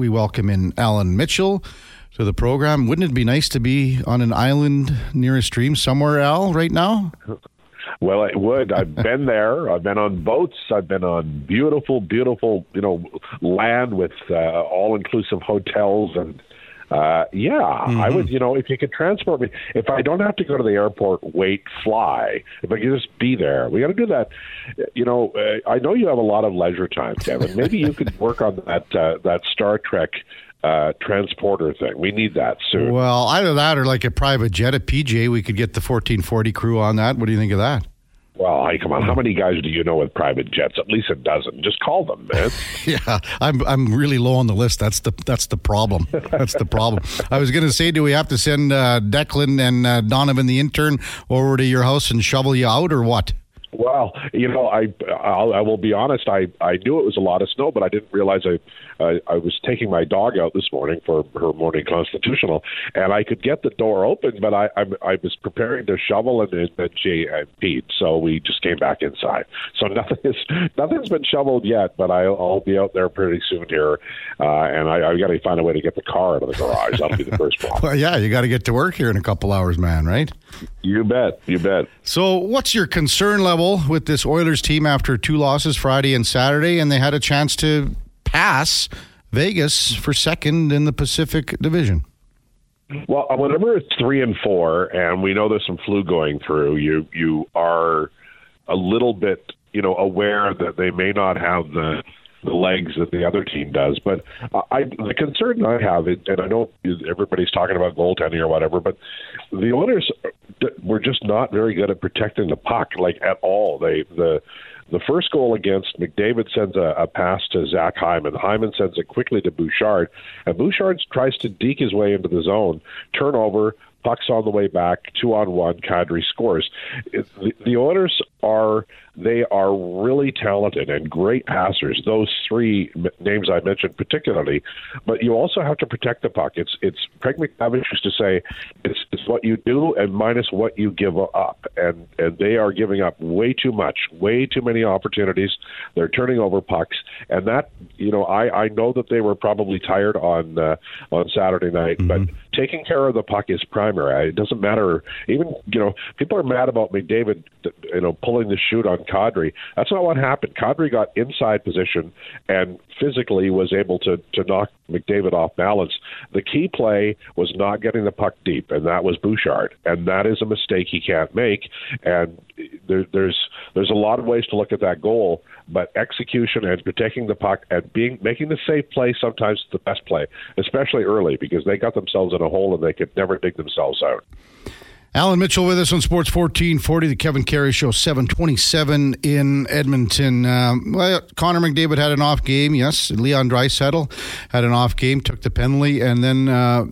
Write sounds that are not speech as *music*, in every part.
we welcome in Allan Mitchell to the program. Wouldn't it be nice to be on an island near a stream somewhere, Al, right now? Well, it would. I've *laughs* been there. I've been on boats. I've been on beautiful, beautiful, you know, land with uh, all-inclusive hotels and. Uh, yeah, mm-hmm. I would. You know, if you could transport me, if I don't have to go to the airport, wait, fly. If I could just be there, we got to do that. You know, uh, I know you have a lot of leisure time, Kevin. Maybe you could work on that uh, that Star Trek uh, transporter thing. We need that soon. Well, either that or like a private jet, a PJ. We could get the 1440 crew on that. What do you think of that? Well, hey, come on. How many guys do you know with private jets? At least a dozen. Just call them, man. *laughs* yeah, I'm I'm really low on the list. That's the that's the problem. That's the problem. I was going to say, do we have to send uh, Declan and uh, Donovan, the intern, over to your house and shovel you out, or what? Well, you know, I I'll, I will be honest. I I knew it was a lot of snow, but I didn't realize I I, I was taking my dog out this morning for her morning constitutional, and I could get the door open, but I I, I was preparing to shovel and then she Pete, so we just came back inside. So nothing is nothing's been shoveled yet, but I, I'll be out there pretty soon here, uh, and I, I got to find a way to get the car out of the garage. That'll be the first *laughs* problem. well, yeah, you got to get to work here in a couple hours, man. Right? You bet. You bet. So, what's your concern level with this Oilers team after two losses Friday and Saturday, and they had a chance to pass Vegas for second in the Pacific Division? Well, whenever it's three and four, and we know there's some flu going through, you you are a little bit, you know, aware that they may not have the the legs that the other team does. But I, the concern I have, and I know everybody's talking about goaltending or whatever, but the Oilers uh, were just not very good at protecting the puck, like at all. They the the first goal against McDavid sends a, a pass to Zach Hyman. Hyman sends it quickly to Bouchard, and Bouchard tries to deke his way into the zone. Turnover, pucks on the way back, two on one. Kadri scores. The, the Oilers are they are really talented and great passers. Those three names I mentioned particularly, but you also have to protect the puck. It's it's Craig MacTavish used to say it's it's what you do and minus what you give up, and and they are giving up way too much, way too many opportunities. They're turning over pucks, and that you know I I know that they were probably tired on uh, on Saturday night, mm-hmm. but taking care of the puck is primary. It doesn't matter. Even you know people are mad about McDavid, you know, pulling the chute on Kadri. That's not what happened. Kadri got inside position and physically was able to to knock McDavid off balance. The key play was not getting the puck deep, and that was Bouchard, and that is a mistake he can't make. And there, there's there's a lot of ways to look at that goal, but execution and protecting the puck and being making the safe play sometimes the best play, especially early because they got themselves in a hole and they could never dig themselves out. Allan Mitchell with us on Sports 1440, the Kevin Karius Show, 727 in Edmonton. Um, well, Connor McDavid had an off game, yes. Leon Draisaitl had an off game, took the penalty, and then uh,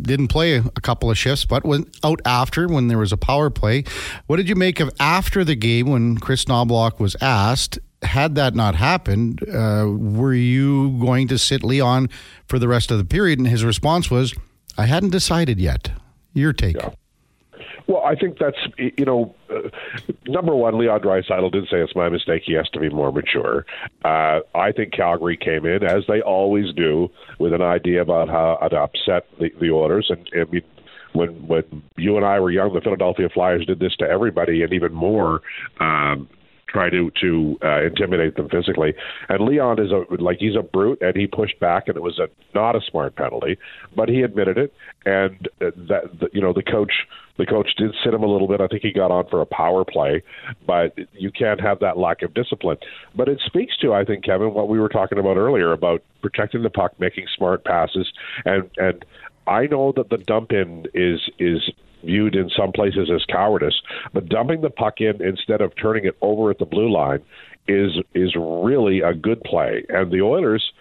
didn't play a couple of shifts, but went out after when there was a power play. What did you make of after the game when Kris Knoblauch was asked? Had that not happened, uh, were you going to sit Leon for the rest of the period? And his response was, I hadn't decided yet. Your take. Yeah. Well, I think that's you know, uh, number one, Leon Draisaitl didn't say it's my mistake. He has to be more mature. Uh, I think Calgary came in as they always do with an idea about how to upset the, the Oilers, and I mean when when you and I were young, the Philadelphia Flyers did this to everybody, and even more. Um, try to to uh, intimidate them physically. And Leon is a like he's a brute, and he pushed back, and it was a not a smart penalty, but he admitted it. And uh, that the, you know the coach the coach did sit him a little bit. I think he got on for a power play, but you can't have that lack of discipline. But it speaks to, I think, Kevin, what we were talking about earlier about protecting the puck, making smart passes, and and I know that the dump in is is viewed in some places as cowardice. But dumping the puck in instead of turning it over at the blue line is is really a good play. And the Oilers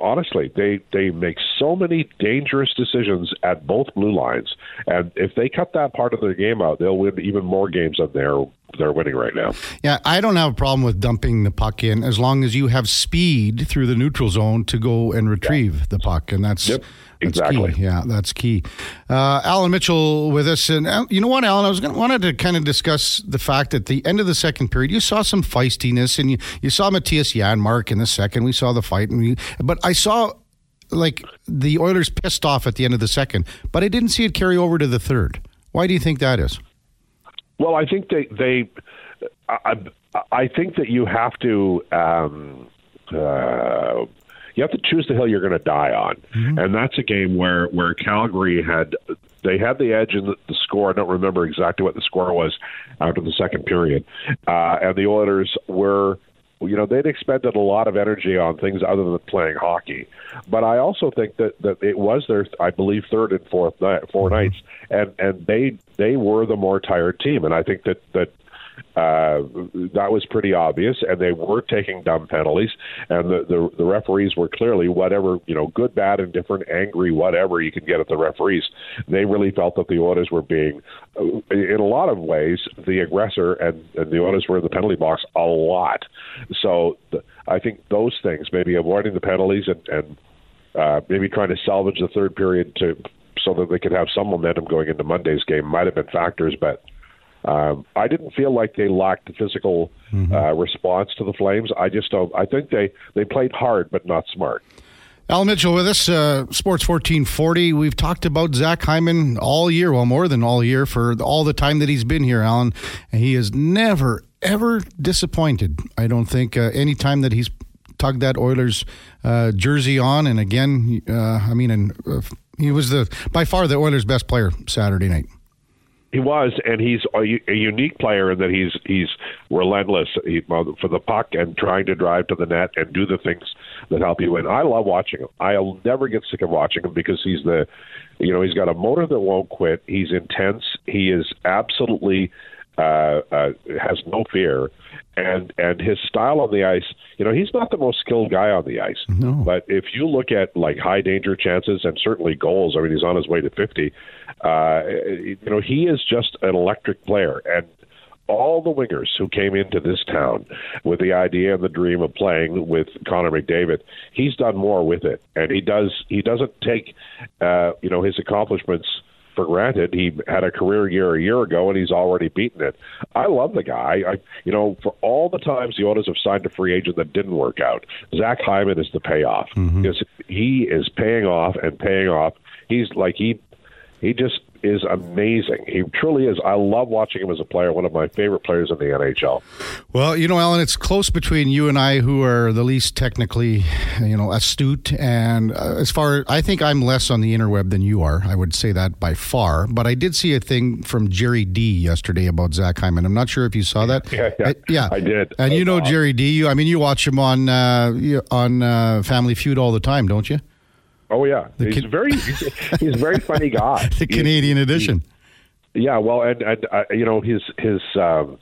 honestly, they they make so many dangerous decisions at both blue lines, and if they cut that part of their game out, they'll win even more games than they're they're winning right now. Yeah, I don't have a problem with dumping the puck in as long as you have speed through the neutral zone to go and retrieve yeah. the puck, and that's. Yep. That's exactly. Key. Yeah, that's key. Uh, Allan Mitchell with us, and uh, you know what, Allan, I was gonna, wanted to kind of discuss the fact that the end of the second period, you saw some feistiness, and you, you saw Mattias Janmark in the second. We saw the fight, and we, but I saw like the Oilers pissed off at the end of the second, but I didn't see it carry over to the third. Why do you think that is? Well, I think they they I, I think that you have to um, uh, you have to choose the hill you're going to die on, mm-hmm. and that's a game where where Calgary had they had the edge in the, the score. I don't remember exactly what the score was after the second period, uh, and the Oilers were you know they'd expended a lot of energy on things other than playing hockey but i also think that that it was their i believe third and fourth night four mm-hmm. nights and and they they were the more tired team and i think that that uh, that was pretty obvious, and they were taking dumb penalties, and the, the the referees were clearly whatever you know, good, bad, indifferent, angry, whatever you can get at the referees. They really felt that the Oilers were being, uh, in a lot of ways, the aggressor, and, and the Oilers were in the penalty box a lot. So the, I think those things, maybe avoiding the penalties and, and uh, maybe trying to salvage the third period to so that they could have some momentum going into Monday's game, might have been factors, but um, I didn't feel like they lacked the physical mm-hmm. uh, response to the Flames. I just don't. I think they they played hard but not smart. Allan Mitchell with us, uh, Sports 1440. We've talked about Zach Hyman all year, well, more than all year, for all the time that he's been here, Allan. And he has never, ever disappointed. I don't think uh, any time that he's tugged that Oilers uh, jersey on. And again, uh, I mean, and, uh, he was the by far the Oilers' best player Saturday night. He was, and he's a, a unique player in that he's he's relentless he, uh, for the puck and trying to drive to the net and do the things that help you win. I love watching him. I'll never get sick of watching him because he's the, you know, he's got a motor that won't quit. He's intense. He is absolutely uh, uh, has no fear, and and his style on the ice. You know, he's not the most skilled guy on the ice. No. But if you look at like high danger chances and certainly goals, I mean, he's on his way to fifty. Uh, you know, he is just an electric player, and all the wingers who came into this town with the idea and the dream of playing with Connor McDavid, he's done more with it, and he does. He doesn't take, uh, you know, his accomplishments for granted. He had a career year a year ago, and he's already beaten it. I love the guy. I, you know, for all the times the Oilers have signed a free agent that didn't work out, Zach Hyman is the payoff mm-hmm. because he is paying off and paying off. He's like he he just is amazing. He truly is. I love watching him as a player. One of my favorite players in the NHL. Well, you know, Allan, it's close between you and I, who are the least technically, you know, astute. And uh, as far, I think I'm less on the interweb than you are. I would say that by far. But I did see a thing from Gerry Dee yesterday about Zach Hyman. I'm not sure if you saw that. Yeah, yeah, uh, yeah. I did. And you know Gerry Dee. You, I mean, you watch him on uh, on uh, Family Feud all the time, don't you? Oh yeah, the he's can- very *laughs* he's, he's, a very funny guy. *laughs* the Canadian edition. yeah, well, and and uh, you know his his um,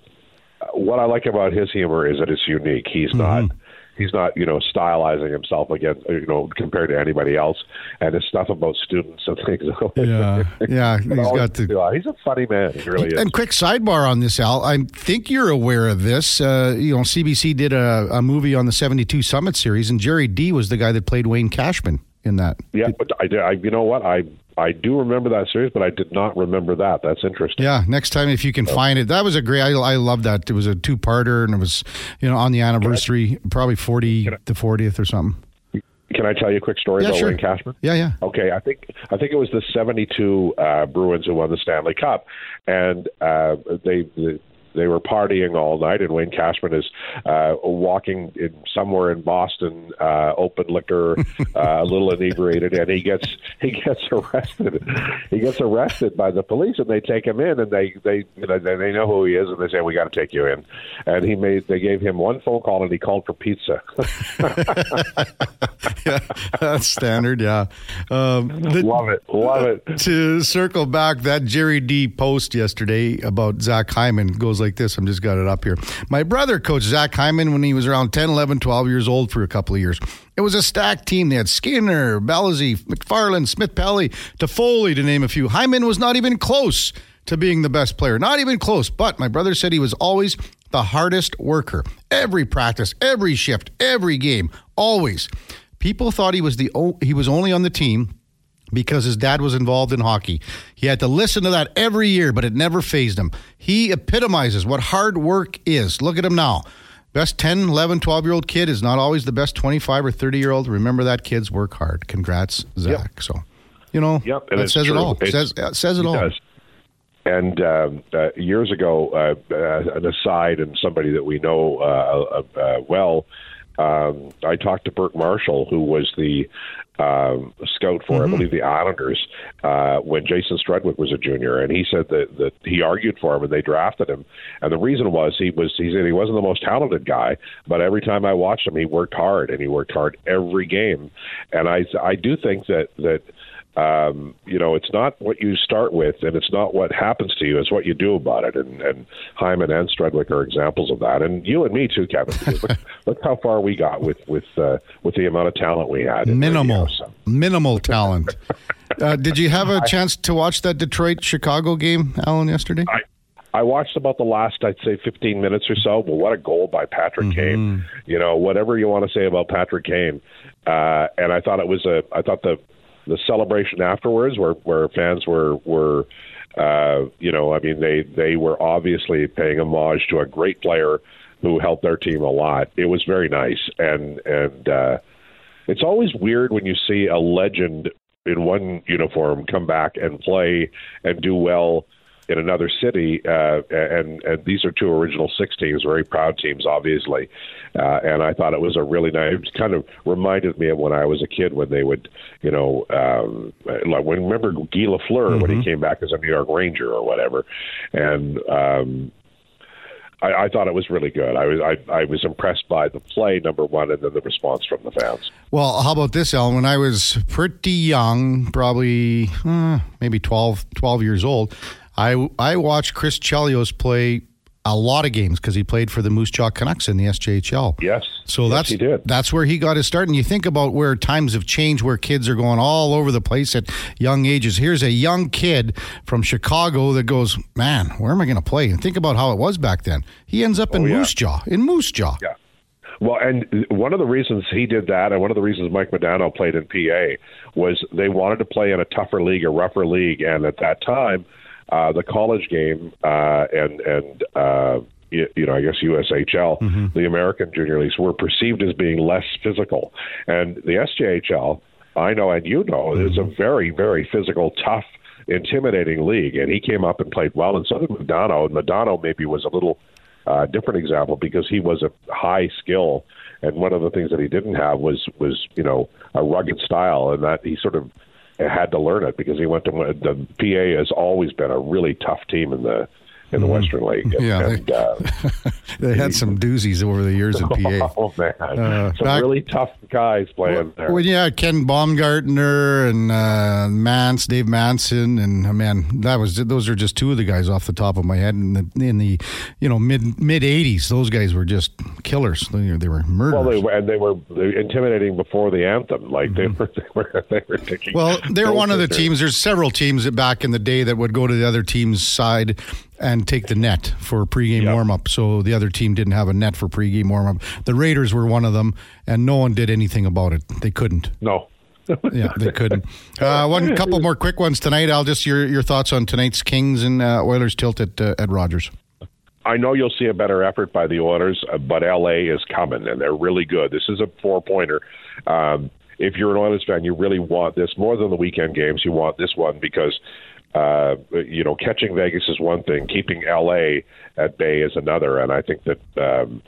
what I like about his humor is that it's unique. He's mm-hmm. not he's not you know stylizing himself again you know compared to anybody else and his stuff about students and *laughs* things yeah yeah he's got to yeah, he's a funny man he really is and quick sidebar on this al i think you're aware of this uh, you know cbc did a, a movie on the 72 summit series and gerry dee was the guy that played wayne cashman in that. Yeah, but I, I you know what I I do remember that series, but I did not remember that. That's interesting. Yeah, next time if you can oh. find it, that was a great. I, I love that. It was a two parter, and it was you know on the anniversary, I, probably forty the fortieth or something. Can I tell you a quick story yeah, about sure. Wayne Cashman? Yeah, yeah. Okay, I think I think it was the '72 uh, Bruins who won the Stanley Cup, and uh, they the, they were partying all night, and Wayne Cashman is uh, walking in somewhere in Boston, uh, open liquor, *laughs* uh, a little inebriated, and he gets he gets arrested. He gets arrested by the police, and they take him in, and they they you know they, they know who he is, and they say we got to take you in. And he made they gave him one phone call, and he called for pizza. *laughs* yeah, that's standard. Yeah, um, the, love it, love it. To circle back, that Gerry Dee post yesterday about Zach Hyman goes like this. I'm just got it up here. My brother coached Zach Hyman when he was around 10, 11, 12 years old for a couple of years. It was a stacked team. They had Skinner, Ballsy, McFarland, Smith Pelly, Toffoli, to name a few. Hyman was not even close to being the best player. Not even close. But my brother said he was always the hardest worker. Every practice, every shift, every game, always. People thought he was the he was only on the team because his dad was involved in hockey. He had to listen to that every year, but it never fazed him. He epitomizes what hard work is. Look at him now. best 10, 11, 12 year old kid is not always the best 25 or 30 year old. Remember that kids work hard. Congrats, Zach. Yep. So, you know, yep, that says true. it all. It says, it says it, it all. Does. And um, uh, years ago, uh, uh, an aside, and somebody that we know uh, uh, well, um, I talked to Burke Marshall, who was the um, scout for, mm-hmm. I believe, the Islanders uh, when Jason Strudwick was a junior, and he said that that he argued for him and they drafted him, and the reason was he was he said he wasn't the most talented guy, but every time I watched him, he worked hard and he worked hard every game, and I I do think that that um, you know, it's not what you start with, and it's not what happens to you; it's what you do about it. And, and Hyman and Strudwick are examples of that, and you and me too, Kevin. look, *laughs* look, how far we got with with uh, with the amount of talent we had. Minimal, minimal talent. *laughs* uh, did you have a chance to watch that Detroit Chicago game, Allan, yesterday? I, I watched about the last, I'd say, 15 minutes or so. But what a goal by Patrick mm-hmm. Kane! You know, whatever you want to say about Patrick Kane, uh, and I thought it was a, I thought the the celebration afterwards, where where fans were were, uh, you know, I mean, they they were obviously paying homage to a great player who helped their team a lot. It was very nice, and and uh, it's always weird when you see a legend in one uniform come back and play and do well in another city, uh, and and these are two original six teams, very proud teams, obviously. Uh, and I thought it was a really nice. It kind of reminded me of when I was a kid when they would, you know, um, like when remember Guy Lafleur mm-hmm. when he mm-hmm. came back as a New York Ranger or whatever, and. um I, I, thought it was really good. I was I, I, was impressed by the play, number one, and then the response from the fans. Well, how about this, Allan? When I was pretty young, probably uh, maybe 12, 12 years old, I I watched Chris Chelios play a lot of games because he played for the Moose Jaw Canucks in the SJHL. Yes. So yes, that's he did. that's where he got his start. And you think about where times have changed, where kids are going all over the place at young ages. Here's a young kid from Chicago that goes, man, where am I going to play? And think about how it was back then. He ends up in oh, yeah. Moose Jaw. In Moose Jaw. Yeah. Well, and one of the reasons he did that, and one of the reasons Mike Modano played in PA, was they wanted to play in a tougher league, a rougher league, and at that time uh, the college game uh, and and uh, you, you know I guess USHL, mm-hmm. the American Junior Leagues were perceived as being less physical, and the SJHL, I know and you know, mm-hmm. is a very very physical, tough, intimidating league, and he came up and played well, and so did Modano, and Modano maybe was a little uh, different example because he was a high skill, and one of the things that he didn't have was was you know a rugged style, and that he sort of had to learn it because he went to the PA has always been a really tough team in the in the mm-hmm. Western League. Yeah, and, they, uh, *laughs* they had some doozies over the years in PA. *laughs* Oh man, uh, some back, really tough guys playing well, there. Well, yeah, Ken Baumgartner and uh, Mance, Dave Manson, and uh, man, that was those are just two of the guys off the top of my head. In the in the you know mid mid '80s, those guys were just killers. They, they were murderers. Well, they were, and they were, they were intimidating before the anthem. Like mm-hmm. *laughs* they were, they were, they were taking. Well, they're one of the teams. There's several teams back in the day that would go to the other team's side and take the net for pregame yep. warm up. So the other team didn't have a net for pregame warm up. The Raiders were one of them, and no one did anything about it. They couldn't. No. *laughs* yeah, they couldn't. Uh, one *laughs* couple more quick ones tonight. I'll just your your thoughts on tonight's Kings and uh, Oilers tilt at uh, at Rogers. I know you'll see a better effort by the Oilers, uh, but LA is coming, and they're really good. This is a four pointer. Um, if you're an Oilers fan, you really want this more than the weekend games. You want this one because uh, you know, catching Vegas is one thing, keeping LA at bay is another, and I think that um,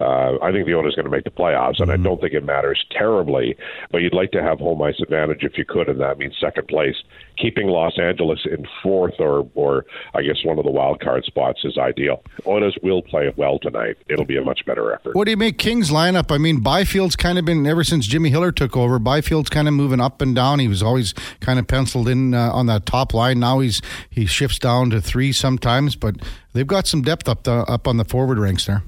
uh, I think the Oilers going to make the playoffs, and mm-hmm. I don't think it matters terribly. But you'd like to have home ice advantage if you could, and that means second place. Keeping Los Angeles in fourth, or or I guess one of the wild card spots, is ideal. Oilers will play well tonight. It'll be a much better effort. What do you make Kings lineup? I mean, Byfield's kind of been ever since Jimmy Hiller took over. Byfield's kind of moving up and down. He was always kind of penciled in uh, on that top line. Now he's he shifts down to three sometimes, but they've got some depth up the, up on the forward ranks there.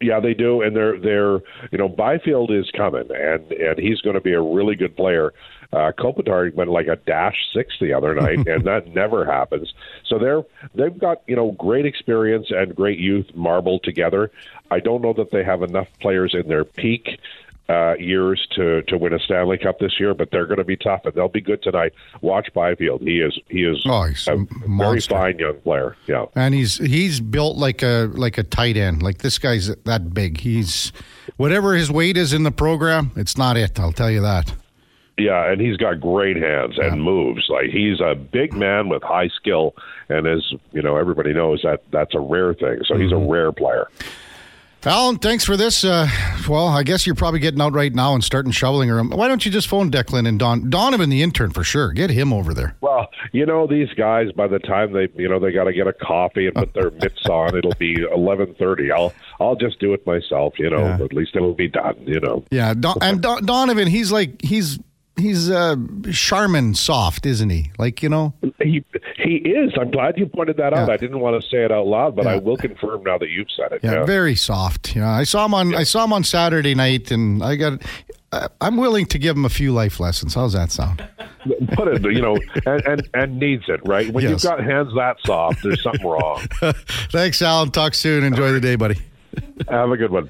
Yeah, they do, and they're they're you know Byfield is coming, and and he's going to be a really good player. Uh, Kopitar went like a dash six the other night, *laughs* and that never happens. So they're they've got you know great experience and great youth marbled together. I don't know that they have enough players in their peak uh, years to to win a Stanley Cup this year, but they're going to be tough and they'll be good tonight. Watch Byfield; he is he is Oh, he's a a very fine young player. Yeah, and he's he's built like a like a tight end. Like this guy's that big. He's whatever his weight is in the program, it's not it. I'll tell you that. yeah, and he's got great hands and moves. Like he's a big man with high skill, and as you know, everybody knows that that's a rare thing. So he's a Mm-hmm. rare player. Allan, thanks for this. Uh, well, I guess you're probably getting out right now and starting shoveling. Or why don't you just phone Declan and Don Donovan, the intern, for sure. Get him over there. Well, you know these guys. By the time they, you know, they got to get a coffee and put their mitts *laughs* on. It'll be eleven thirty. I'll, I'll just do it myself. You know, Yeah. at least it will be done. You know. Yeah, Don, and Don, Donovan, he's like he's he's uh, Charmin soft, isn't he? Like you know. He he is. I'm glad you pointed that out. I didn't want to say it out loud, but Yeah. I will confirm now that you've said it. Yeah, Yeah. very soft. You know, I saw him on I saw him on Saturday night, and I got. I'm willing to give him a few life lessons. How's that sound? Put it, you know, and, and and needs it right. When Yes. you've got hands that soft, there's something wrong. *laughs* Thanks, Allan. Talk soon. Enjoy the day, buddy. Have a good one.